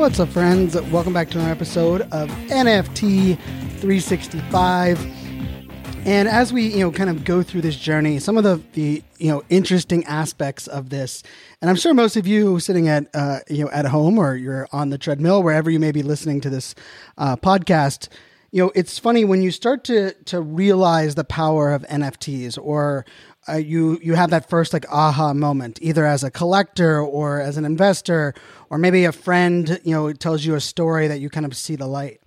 What's up, friends? Welcome back to another episode of NFT 365. And as we, you know, kind of go through this journey, some of the, the you know, interesting aspects of this, and I'm sure most of you sitting at, uh, you know, at home or you're on the treadmill, wherever you may be listening to this uh, podcast, you know, it's funny when you start to to realize the power of NFTs or uh, you you have that first like aha moment either as a collector or as an investor or maybe a friend you know tells you a story that you kind of see the light.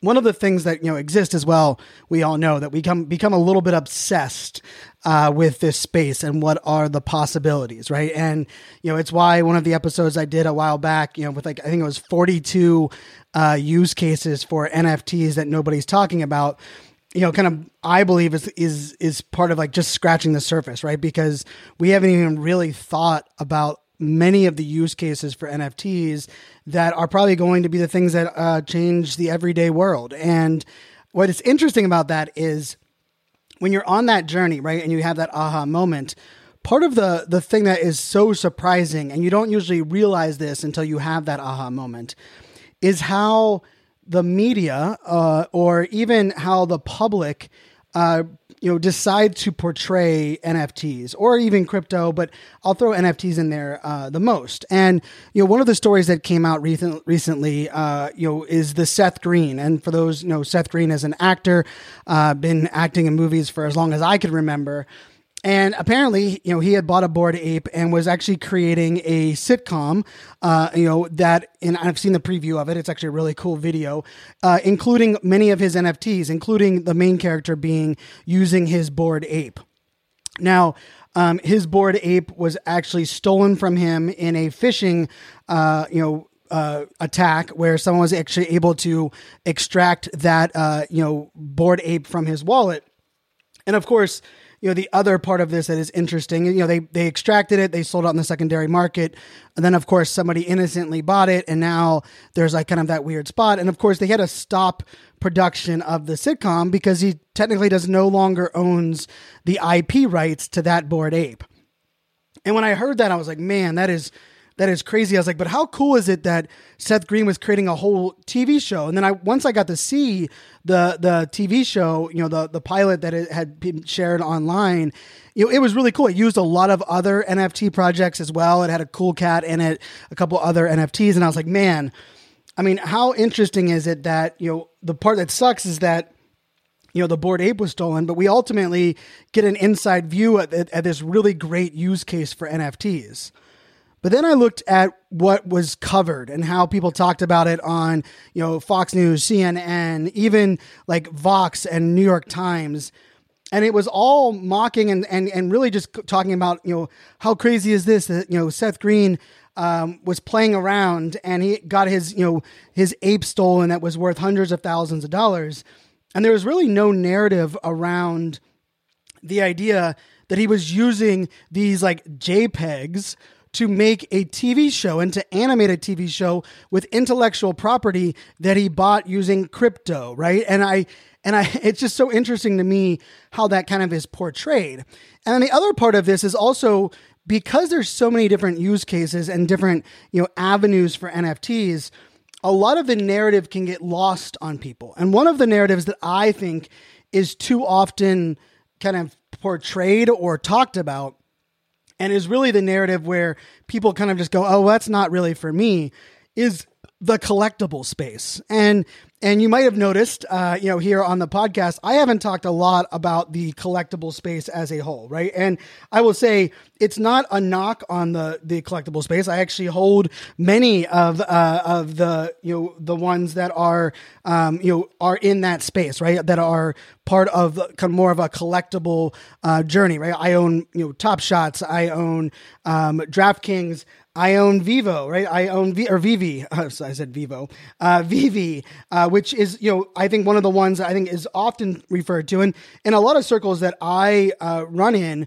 One of the things that you know exist as well we all know that we come become a little bit obsessed uh, with this space and what are the possibilities right? And you know it's why one of the episodes i did a while back you know with like i think it was 42 uh, use cases for nfts that nobody's talking about you know, kind of, I believe is is is part of like just scratching the surface, right? Because we haven't even really thought about many of the use cases for NFTs that are probably going to be the things that uh, change the everyday world. And what is interesting about that is when you're on that journey, right, and you have that aha moment. Part of the the thing that is so surprising, and you don't usually realize this until you have that aha moment, is how the media uh, or even how the public uh, you know decide to portray NFTs or even crypto, but I'll throw NFTs in there uh, the most. And you know, one of the stories that came out recent, recently, uh, you know, is the Seth Green. And for those you know, Seth Green as an actor, uh, been acting in movies for as long as I can remember. And apparently, you know, he had bought a bored ape and was actually creating a sitcom, uh, you know, that, and I've seen the preview of it. It's actually a really cool video, uh, including many of his NFTs, including the main character being using his bored ape. Now, um, his bored ape was actually stolen from him in a phishing, uh, you know, uh, attack where someone was actually able to extract that, uh, you know, bored ape from his wallet. And of course, you know the other part of this that is interesting you know they they extracted it they sold it on the secondary market and then of course somebody innocently bought it and now there's like kind of that weird spot. And of course they had to stop production of the sitcom because he technically does no longer owns the IP rights to that bored ape. And when I heard that I was like man that is that is crazy. I was like, but how cool is it that Seth Green was creating a whole TV show? And then I once I got to see the the TV show, you know, the the pilot that it had been shared online, you know, it was really cool. It used a lot of other NFT projects as well. It had a cool cat in it, a couple other NFTs, and I was like, man, I mean, how interesting is it that you know the part that sucks is that you know the bored ape was stolen but we ultimately get an inside view at, at, this really great use case for nfts but then I looked at what was covered and how people talked about it on, you know, Fox News, CNN, even like Vox and New York Times. And it was all mocking and, and, and really just talking about, you know, how crazy is this that, you know, Seth Green um, was playing around and he got his, you know, his ape stolen that was worth hundreds of thousands of dollars. And there was really no narrative around the idea that he was using these like JPEGs to make a TV show and to animate a TV show with intellectual property that he bought using crypto, right? And I and I it's just so interesting to me how that kind of is portrayed. And then the other part of this is also because there's so many different use cases and different, you know, avenues for NFTs, a lot of the narrative can get lost on people. And one of the narratives that I think is too often kind of portrayed or talked about and is really the narrative where people kind of just go, "Oh, that's not really for me," is the collectible space. And and you might have noticed, uh, you know, here on the podcast, I haven't talked a lot about the collectible space as a whole, right? And I will say it's not a knock on the the collectible space. I actually hold many of uh, of the you know the ones that are um, you know are in that space, right? That are part of kind more of a collectible uh, journey, right? I own you know Top Shots, I own um, DraftKings. I own Vivo, right? I own v- or VeVe. I said Vivo, uh, VeVe, uh, which is you know I think one of the ones I think is often referred to, and in a lot of circles that I uh, run in,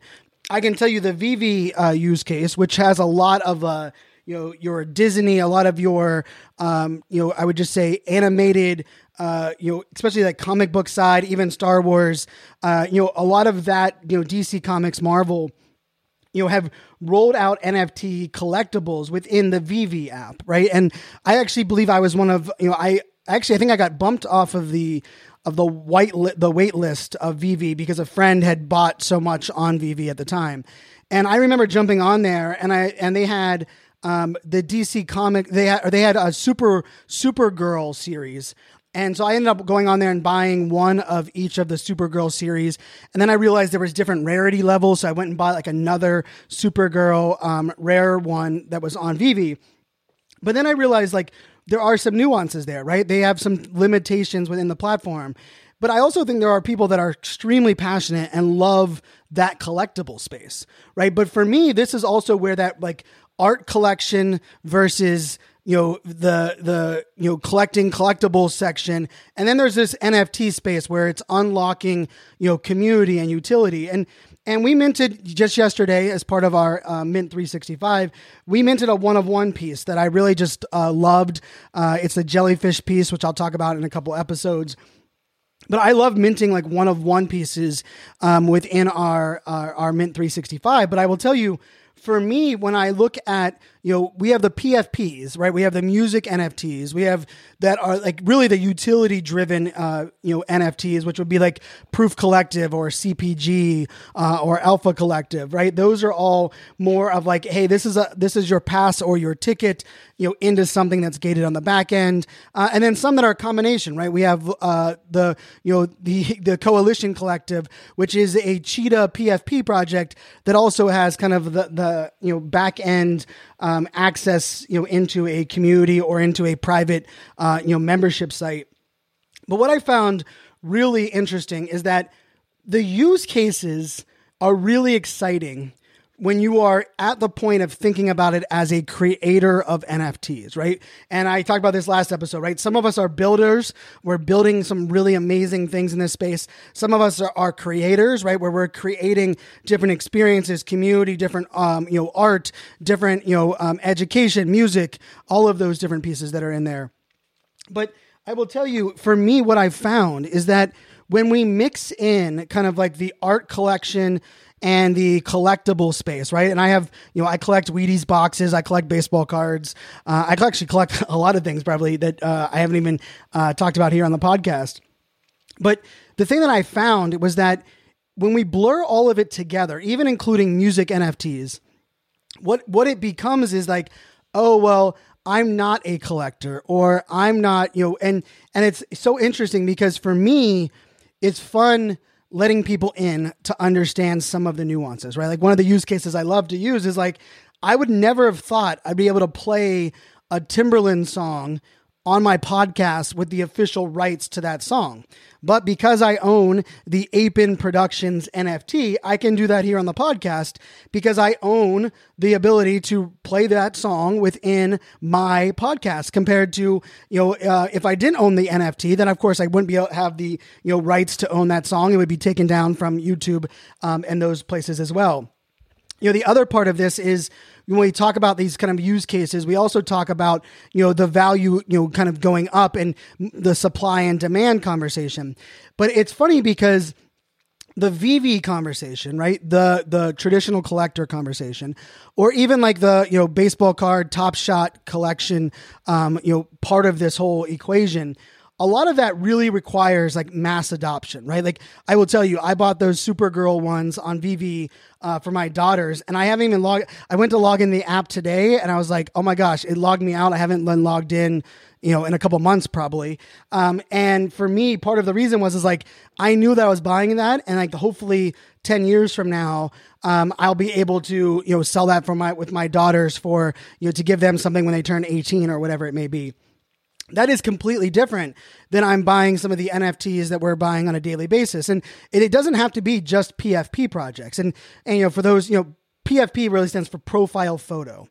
I can tell you the VeVe uh, use case, which has a lot of uh, you know your Disney, a lot of your um, you know I would just say animated. Uh, you know, especially that comic book side, even Star Wars, uh, you know, a lot of that, you know, DC Comics, Marvel, you know, have rolled out NFT collectibles within the VeVe app, right? And I actually believe I was one of, you know, I actually I think I got bumped off of the of the white li- the wait list of VeVe because a friend had bought so much on VeVe at the time. And I remember jumping on there and I and they had um, the DC comic they had they had a super Supergirl series and so I ended up going on there and buying one of each of the Supergirl series. And then I realized there was different rarity levels. So I went and bought like another Supergirl um, rare one that was on VeVe. But then I realized like there are some nuances there, right? They have some limitations within the platform. But I also think there are people that are extremely passionate and love that collectible space, right? But for me, this is also where that like art collection versus you know the the you know collecting collectibles section. And then there's this nft space where it's unlocking you know community and utility. And and we minted just yesterday as part of our uh, mint 365 we minted a one of one piece that i really just uh, loved. Uh, it's a jellyfish piece which i'll talk about in a couple episodes. But I love minting like one of one pieces um, within our, our our Mint 365. But I will tell you, for me, when I look at, you know, we have the PFPs, right? We have the music NFTs. We have that are like really the utility driven, uh, you know, NFTs, which would be like Proof Collective or CPG uh, or Alpha Collective, right? Those are all more of like, hey, this is a this is your pass or your ticket, you know, into something that's gated on the back end, uh, and then some that are a combination, right? We have uh, the you know the the Coalition Collective, which is a Cheetah PFP project that also has kind of the the you know back end um, access you know into a community or into a private uh, you know membership site. But what I found really interesting is that the use cases are really exciting when you are at the point of thinking about it as a creator of NFTs, right? And I talked about this last episode, right? Some of us are builders. We're building some really amazing things in this space. Some of us are, are creators, right? Where we're creating different experiences, community, different, um, you know, art, different, you know, um, education, music, all of those different pieces that are in there. But I will tell you, for me, what I've found is that when we mix in kind of like the art collection, and the collectible space, right? And I have, you know, I collect Wheaties boxes, I collect baseball cards, uh, I actually collect a lot of things probably that uh, I haven't even uh, talked about here on the podcast. But the thing that I found was that when we blur all of it together, even including music NFTs, what what it becomes is like, oh well, I'm not a collector, or I'm not, you know, and and it's so interesting because for me, it's fun letting people in to understand some of the nuances, right? Like one of the use cases I love to use is like, I would never have thought I'd be able to play a Timbaland song on my podcast with the official rights to that song. But because I own the Ape-In Productions NFT, I can do that here on the podcast because I own the ability to play that song within my podcast compared to, you know, uh, if I didn't own the NFT, then of course I wouldn't be able to have the, you know, rights to own that song. It would be taken down from YouTube um, and those places as well. You know, the other part of this is when we talk about these kind of use cases, we also talk about, you know, the value, you know, kind of going up and the supply and demand conversation. But it's funny because the VeVe conversation, right? The the traditional collector conversation, or even like the you know baseball card Top Shot collection, um, you know, part of this whole equation a lot of that really requires like mass adoption, right? Like I will tell you, I bought those Supergirl ones on VeVe uh, for my daughters, and I haven't even logged. I went to log in the app today, and I was like, oh my gosh, it logged me out. I haven't been logged in you know, in a couple months probably. Um, and for me, part of the reason was is like I knew that I was buying that, and like hopefully ten years from now, um, I'll be able to you know sell that for my with my daughters for you know to give them something when they turn eighteen or whatever it may be. That is completely different than I'm buying some of the NFTs that we're buying on a daily basis, and it, it doesn't have to be just PFP projects. And and you know for those you know PFP really stands for profile photo.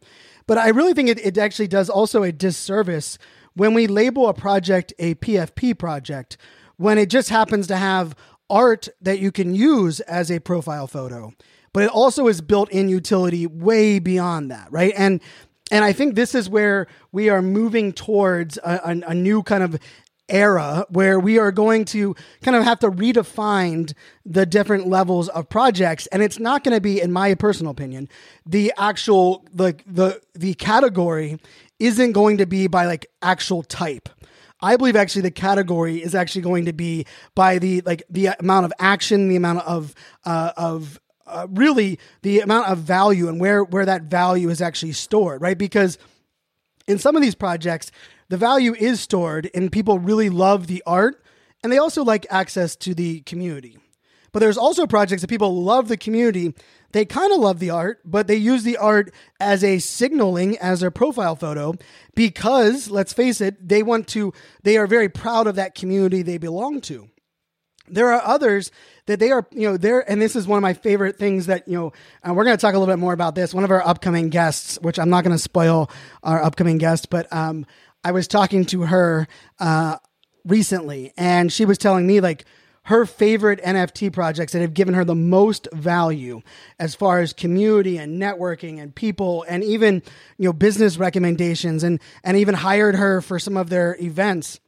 But I really think it, it actually does also a disservice when we label a project a PFP project, when it just happens to have art that you can use as a profile photo, but it also is built in utility way beyond that, right? And and I think this is where we are moving towards a, a, a new kind of era where we are going to kind of have to redefine the different levels of projects and it's not going to be in my personal opinion the actual the the the category isn't going to be by like actual type. I believe actually the category is actually going to be by the like the amount of action, the amount of uh, of uh, really the amount of value and where where that value is actually stored, right? Because in some of these projects, the value is stored and people really love the art and they also like access to the community. But there's also projects that people love the community they kind of love the art, but they use the art as a signaling as their profile photo because, let's face it, they want to, they are very proud of that community they belong to. There are others that they are, you know, there, and this is one of my favorite things that, you know, uh, we're going to talk a little bit more about this. One of our upcoming guests, which I'm not going to spoil our upcoming guest, but um, I was talking to her uh, recently and she was telling me, like, her favorite NFT projects that have given her the most value as far as community and networking and people and even you know business recommendations and and even hired her for some of their events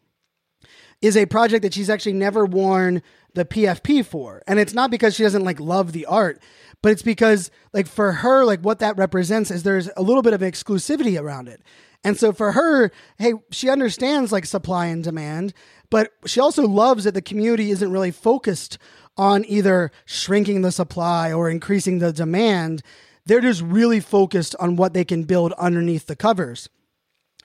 is a project that she's actually never worn the PFP for. And it's not because she doesn't like love the art, but it's because like for her like what that represents is there's a little bit of exclusivity around it. And so for her, hey, she understands like supply and demand but she also loves that the community isn't really focused on either shrinking the supply or increasing the demand. They're just really focused on what they can build underneath the covers.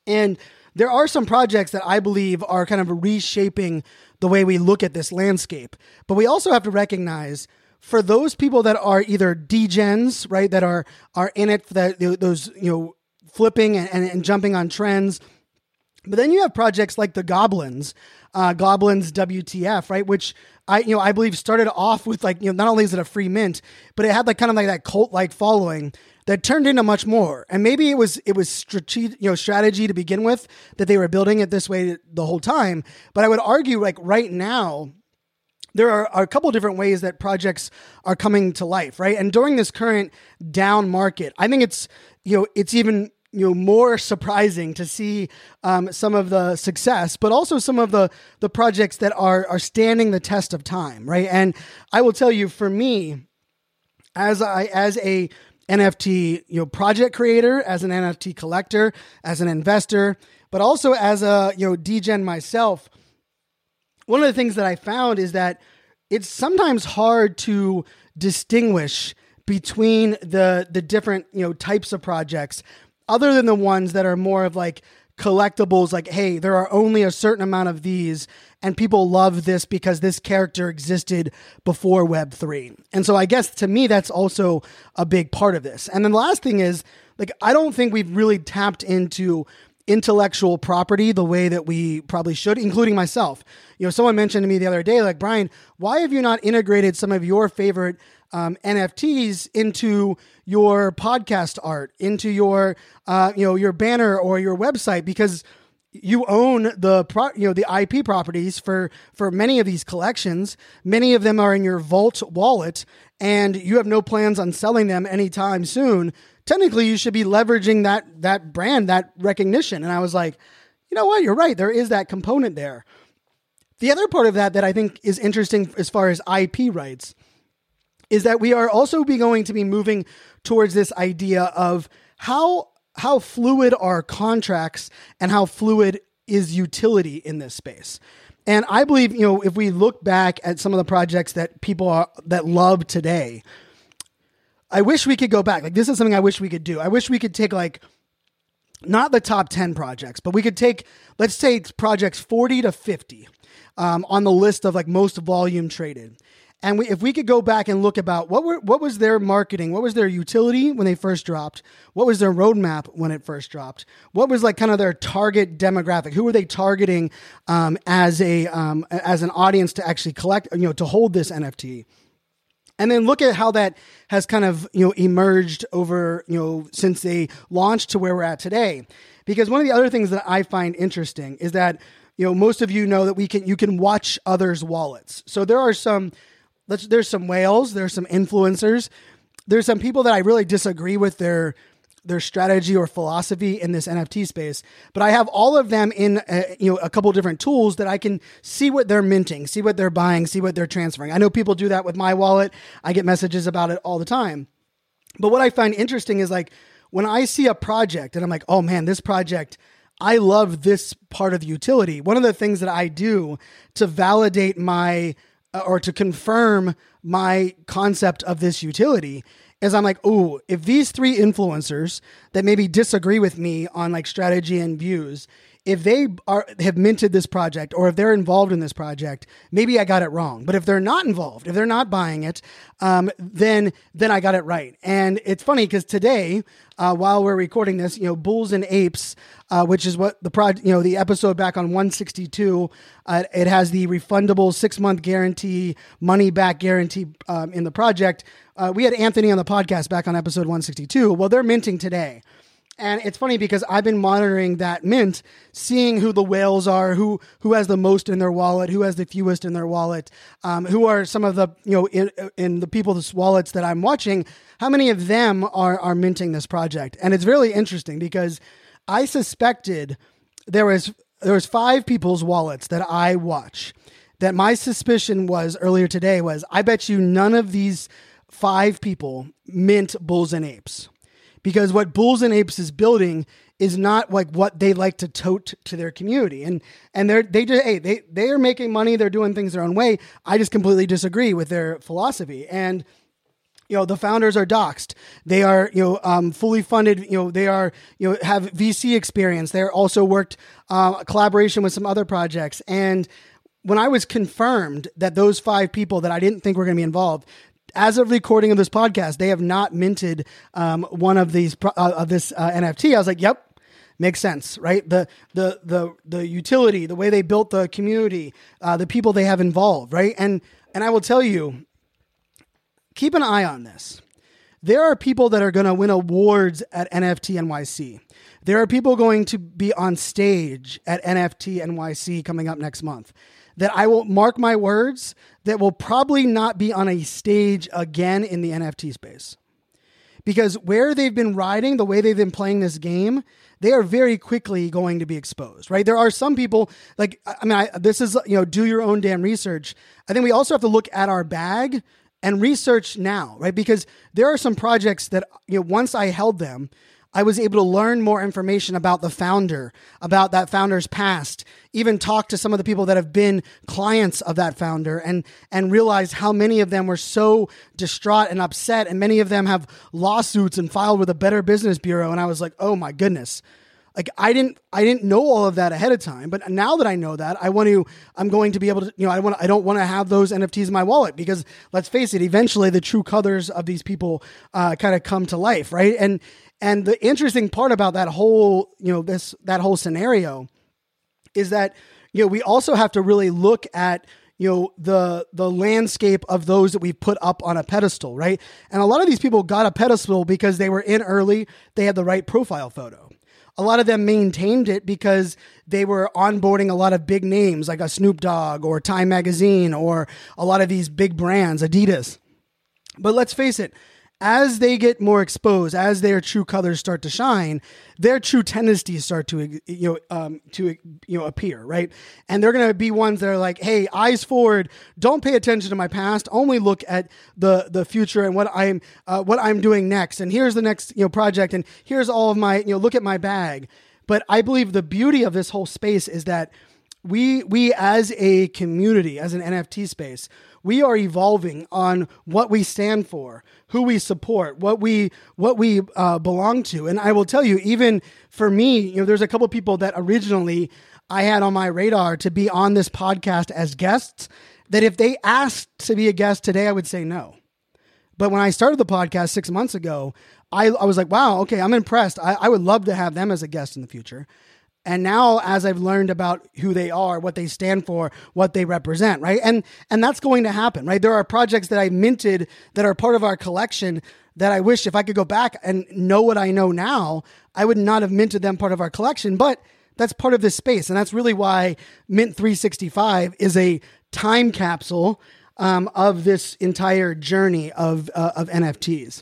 And there are some projects that I believe are kind of reshaping the way we look at this landscape. But we also have to recognize for those people that are either degens, right, that are are in it for that those you know flipping and, and, and jumping on trends. But then you have projects like the Goblins, uh, Goblins WTF, right? Which I, you know, I believe started off with like, you know, not only is it a free mint, but it had like kind of like that cult like following that turned into much more. And maybe it was it was strategy, you know, strategy to begin with that they were building it this way the whole time. But I would argue like right now, there are, are, a couple different ways that projects are coming to life, right? And during this current down market, I think it's you know it's even you know more surprising to see um, some of the success, but also some of the the projects that are are standing the test of time, right? And I will tell you, for me, as I as a NFT you know project creator, as an NFT collector, as an investor, but also as a you know degen myself, one of the things that I found is that it's sometimes hard to distinguish between the the different you know types of projects other than the ones that are more of like collectibles like hey there are only a certain amount of these and people love this because this character existed before web 3 and so i guess to me that's also a big part of this and then the last thing is like i don't think we've really tapped into intellectual property the way that we probably should, including myself. You know, someone mentioned to me the other day, like, Brian, why have you not integrated some of your favorite um, NFTs into your podcast art, into your uh, you know your banner or your website because you own the pro- you know the IP properties for for many of these collections. Many of them are in your Vault wallet, and you have no plans on selling them anytime soon. Technically, you should be leveraging that that brand, that recognition. And I was like, you know what? You're right. There is that component there. The other part of that that I think is interesting as far as IP rights is that we are also be going to be moving towards this idea of how how fluid are contracts and how fluid is utility in this space. And I believe, you know, if we look back at some of the projects that people are, that love today, I wish we could go back. Like this is something I wish we could do. I wish we could take like not the top 10 projects, but we could take, let's say projects 40 to 50 um, on the list of like most volume traded. And we, if we could go back and look about what were what was their marketing, what was their utility when they first dropped, what was their roadmap when it first dropped, what was like kind of their target demographic, who were they targeting um, as a um, as an audience to actually collect, you know, to hold this NFT, and then look at how that has kind of you know emerged over you know since they launched to where we're at today. Because one of the other things that I find interesting is that you know most of you know that we can you can watch others' wallets. So there are some let's there's some whales, there's some influencers, there's some people that I really disagree with their their strategy or philosophy in this NFT space, but I have all of them in a, you know a couple different tools that I can see what they're minting, see what they're buying, see what they're transferring. I know people do that with my wallet. I get messages about it all the time. But what I find interesting is like when I see a project and I'm like, "Oh man, this project I love this part of the utility." One of the things that I do to validate my uh, Uh, or to confirm my concept of this utility is I'm like, oh, if these three influencers that maybe disagree with me on like strategy and views, if they are have minted this project or if they're involved in this project, maybe I got it wrong. But if they're not involved, if they're not buying it, um, then then I got it right. And it's funny because today, uh, while we're recording this, you know, Bulls and Apes, uh, which is what the project, you know, the episode back on 162, uh, it has the refundable six month guarantee, money back guarantee um, in the project. Uh, we had Anthony on the podcast back on episode 162. Well, they're minting today. And it's funny because I've been monitoring that mint, seeing who the whales are, who who has the most in their wallet, who has the fewest in their wallet, um, who are some of the you know in, in the people's wallets that I'm watching. How many of them are are minting this project? And it's really interesting because I suspected there was there was five people's wallets that I watch. That my suspicion was earlier today was I bet you none of these five people mint bulls and apes because what Bulls and Apes is building is not like what they like to tote to their community. And and they're they just hey, they they are making money, they're doing things their own way. I just completely disagree with their philosophy. And you know the founders are doxxed they are you know um, fully funded you know they are you know have vc experience they're also worked uh, collaboration with some other projects and when i was confirmed that those five people that i didn't think were going to be involved as of recording of this podcast, they have not minted um, one of these uh, of this uh, NFT. I was like, "Yep, makes sense, right? The the the the utility, the way they built the community, uh, the people they have involved, right? And and I will tell you, keep an eye on this. There are people that are going to win awards at NFT NYC. There are people going to be on stage at NFT NYC coming up next month that I will mark my words that will probably not be on a stage again in the NFT space. Because where they've been riding, the way they've been playing this game, they are very quickly going to be exposed, right? There are some people like I mean, I, this is you know, do your own damn research. I think we also have to look at our bag and research now, right? Because there are some projects that you know, once I held them, I was able to learn more information about the founder, about that founder's past, even talk to some of the people that have been clients of that founder and and realize how many of them were so distraught and upset and many of them have lawsuits and filed with a better business bureau and I was like, "Oh my goodness." Like I didn't I didn't know all of that ahead of time, but now that I know that, I want to I'm going to be able to, you know, I want I don't want to have those NFTs in my wallet because let's face it, eventually the true colors of these people uh, kind of come to life, right? And and the interesting part about that whole, you know, this that whole scenario is that you know we also have to really look at you know the the landscape of those that we put up on a pedestal, right? And a lot of these people got a pedestal because they were in early, they had the right profile photo. A lot of them maintained it because they were onboarding a lot of big names like a Snoop Dogg or Time Magazine or a lot of these big brands, Adidas. But let's face it, as they get more exposed, as their true colors start to shine, their true tendencies start to you know um, to you know appear, right? And they're going to be ones that are like, "Hey, eyes forward! Don't pay attention to my past. Only look at the the future and what I'm uh, what I'm doing next. And here's the next you know project, and here's all of my you know look at my bag." But I believe the beauty of this whole space is that we we as a community, as an NFT space, we are evolving on what we stand for, who we support, what we what we uh, belong to. And I will tell you, even for me, you know, there's a couple people that originally I had on my radar to be on this podcast as guests. That if they asked to be a guest today, I would say no. But when I started the podcast six months ago, I, I was like, wow, okay, I'm impressed. I, I would love to have them as a guest in the future. And now as I've learned about who they are, what they stand for, what they represent, right? And and that's going to happen, right? There are projects that I minted that are part of our collection that I wish if I could go back and know what I know now, I would not have minted them part of our collection, but that's part of this space. And that's really why Mint 365 is a time capsule um, of this entire journey of, uh, of NFTs.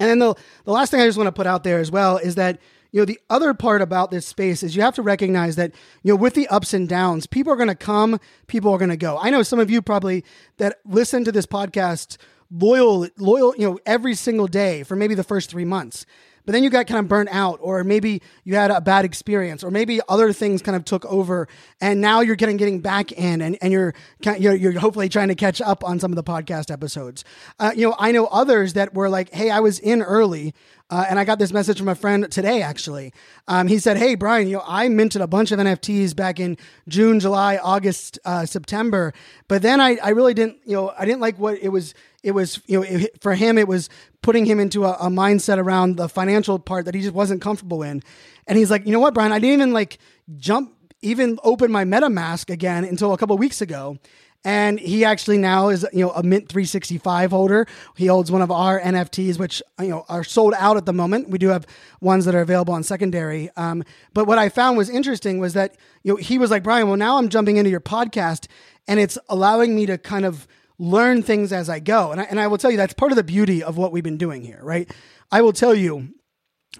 And then the, the last thing I just want to put out there as well is that you know the other part about this space is you have to recognize that you know with the ups and downs people are going to come people are going to go. I know some of you probably that listen to this podcast loyal loyal you know every single day for maybe the first three months but then you got kind of burnt out or maybe you had a bad experience or maybe other things kind of took over and now you're getting getting back in and, and you're, you're you're hopefully trying to catch up on some of the podcast episodes uh, you know i know others that were like hey i was in early uh, and I got this message from a friend today, actually. Um, he said, Hey, Brian, you know, I minted a bunch of NFTs back in June, July, August, uh, September. But then I, I really didn't, you know, I didn't like what it was. It was, you know, it, for him, it was putting him into a, a mindset around the financial part that he just wasn't comfortable in. And he's like, You know what, Brian? I didn't even like jump, even open my MetaMask again until a couple weeks ago and he actually now is you know a mint 365 holder he holds one of our nfts which you know are sold out at the moment we do have ones that are available on secondary um, but what i found was interesting was that you know he was like brian well now i'm jumping into your podcast and it's allowing me to kind of learn things as i go and I, and I will tell you that's part of the beauty of what we've been doing here right i will tell you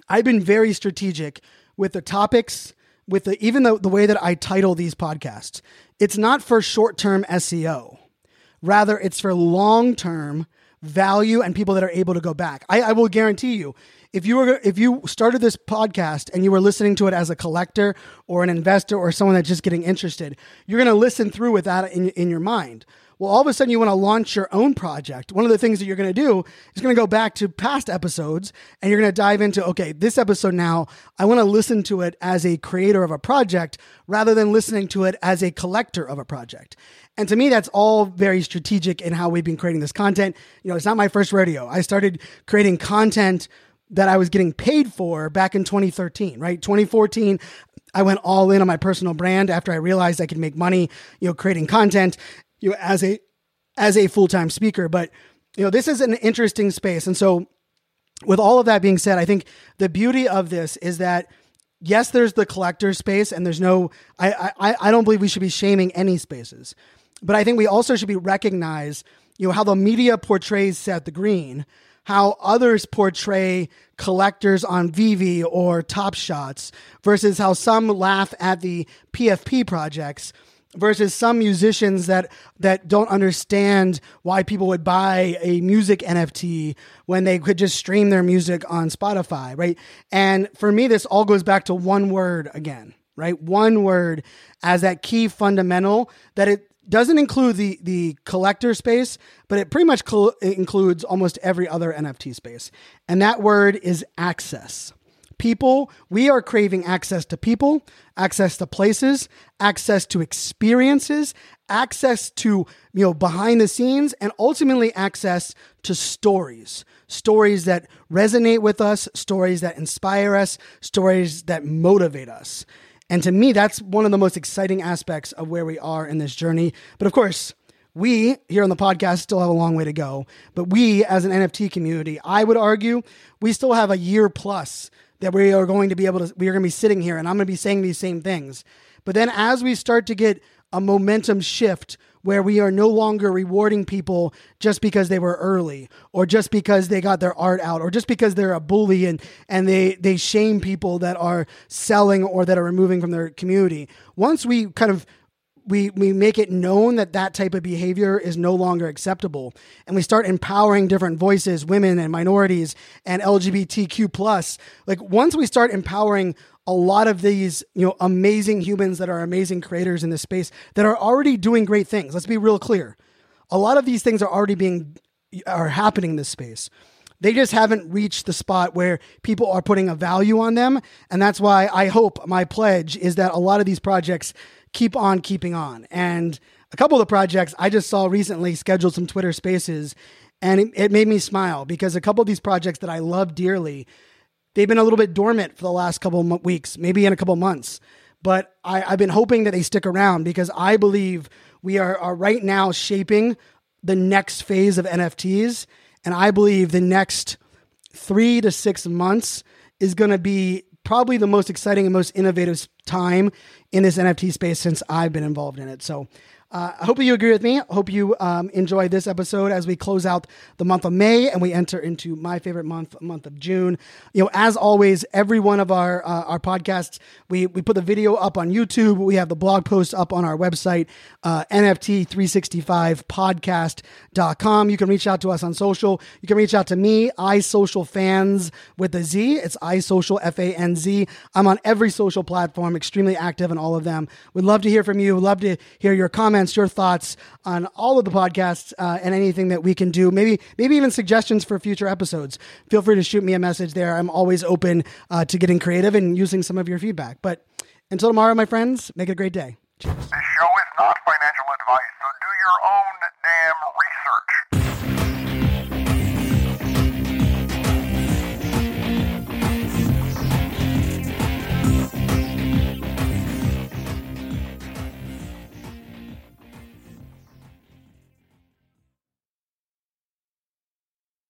i've been very strategic with the topics with the even the, the way that i title these podcasts it's not for short term SEO. Rather, it's for long term value and people that are able to go back. I, I, will guarantee you, if you were if you started this podcast and you were listening to it as a collector or an investor or someone that's just getting interested, you're going to listen through with that in, in your mind. Well, all of a sudden you want to launch your own project. One of the things that you're going to do is going to go back to past episodes and you're going to dive into, okay, this episode now, I want to listen to it as a creator of a project rather than listening to it as a collector of a project. And to me, that's all very strategic in how we've been creating this content. You know, it's not my first rodeo. I started creating content that I was getting paid for back in 2013, right? 2014, I went all in on my personal brand after I realized I could make money, you know, creating content you know, as a as a full time speaker. But you know, this is an interesting space, and so with all of that being said, I think the beauty of this is that yes, there's the collector space, and there's no. I I I don't believe we should be shaming any spaces, but I think we also should be recognize you know how the media portrays Seth the Green how others portray collectors on VeVe or Top Shots versus how some laugh at the PFP projects versus some musicians that that don't understand why people would buy a music NFT when they could just stream their music on Spotify, right? And for me this all goes back to one word again, right? One word as that key fundamental that it doesn't include the the collector space, but it pretty much cl- includes almost every other NFT space. And that word is access people. We are craving access to people, access to places, access to experiences, access to, you know, behind the scenes, and ultimately access to stories. Stories that resonate with us, stories that inspire us, stories that motivate us. And to me, that's one of the most exciting aspects of where we are in this journey. But of course, we here on the podcast still have a long way to go. But we, as an NFT community, I would argue we still have a year plus that we are going to be able to, we are going to be sitting here and I'm going to be saying these same things. But then as we start to get a momentum shift where we are no longer rewarding people just because they were early or just because they got their art out or just because they're a bully and, and they, they shame people that are selling or that are removing from their community. Once we kind of we we make it known that that type of behavior is no longer acceptable and we start empowering different voices women and minorities and lgbtq plus like once we start empowering a lot of these, you know, amazing humans that are amazing creators in this space that are already doing great things. Let's be real clear. A lot of these things are already being are happening in this space. They just haven't reached the spot where people are putting a value on them. And that's why I hope my pledge is that a lot of these projects keep on keeping on. And a couple of the projects I just saw recently scheduled some Twitter spaces and it, it made me smile because a couple of these projects that I love dearly, they've been a little bit dormant for the last couple of weeks, maybe in a couple months. But I, have been hoping that they stick around because I believe we are, are right now shaping the next phase of NFTs. And I believe the next three to six months is going to be probably the most exciting and most innovative time in this NFT space since I've been involved in it. So uh, I hope you agree with me. Hope you um, enjoy this episode as we close out the month of May and we enter into my favorite month, month of June. You know, as always, every one of our uh, our podcasts, we we put the video up on YouTube. We have the blog post up on our website, uh, NFT365podcast.com. You can reach out to us on social. You can reach out to me, iSocial Fans with a Z. It's iSocial F A N Z. I'm on every social platform, extremely active in all of them. We'd love to hear from you. Love to hear your comments comments, your thoughts on all of the podcasts uh, and anything that we can do. Maybe maybe even suggestions for future episodes. Feel free to shoot me a message there. I'm always open uh, to getting creative and using some of your feedback. But until tomorrow, my friends, make it a great day. Cheers.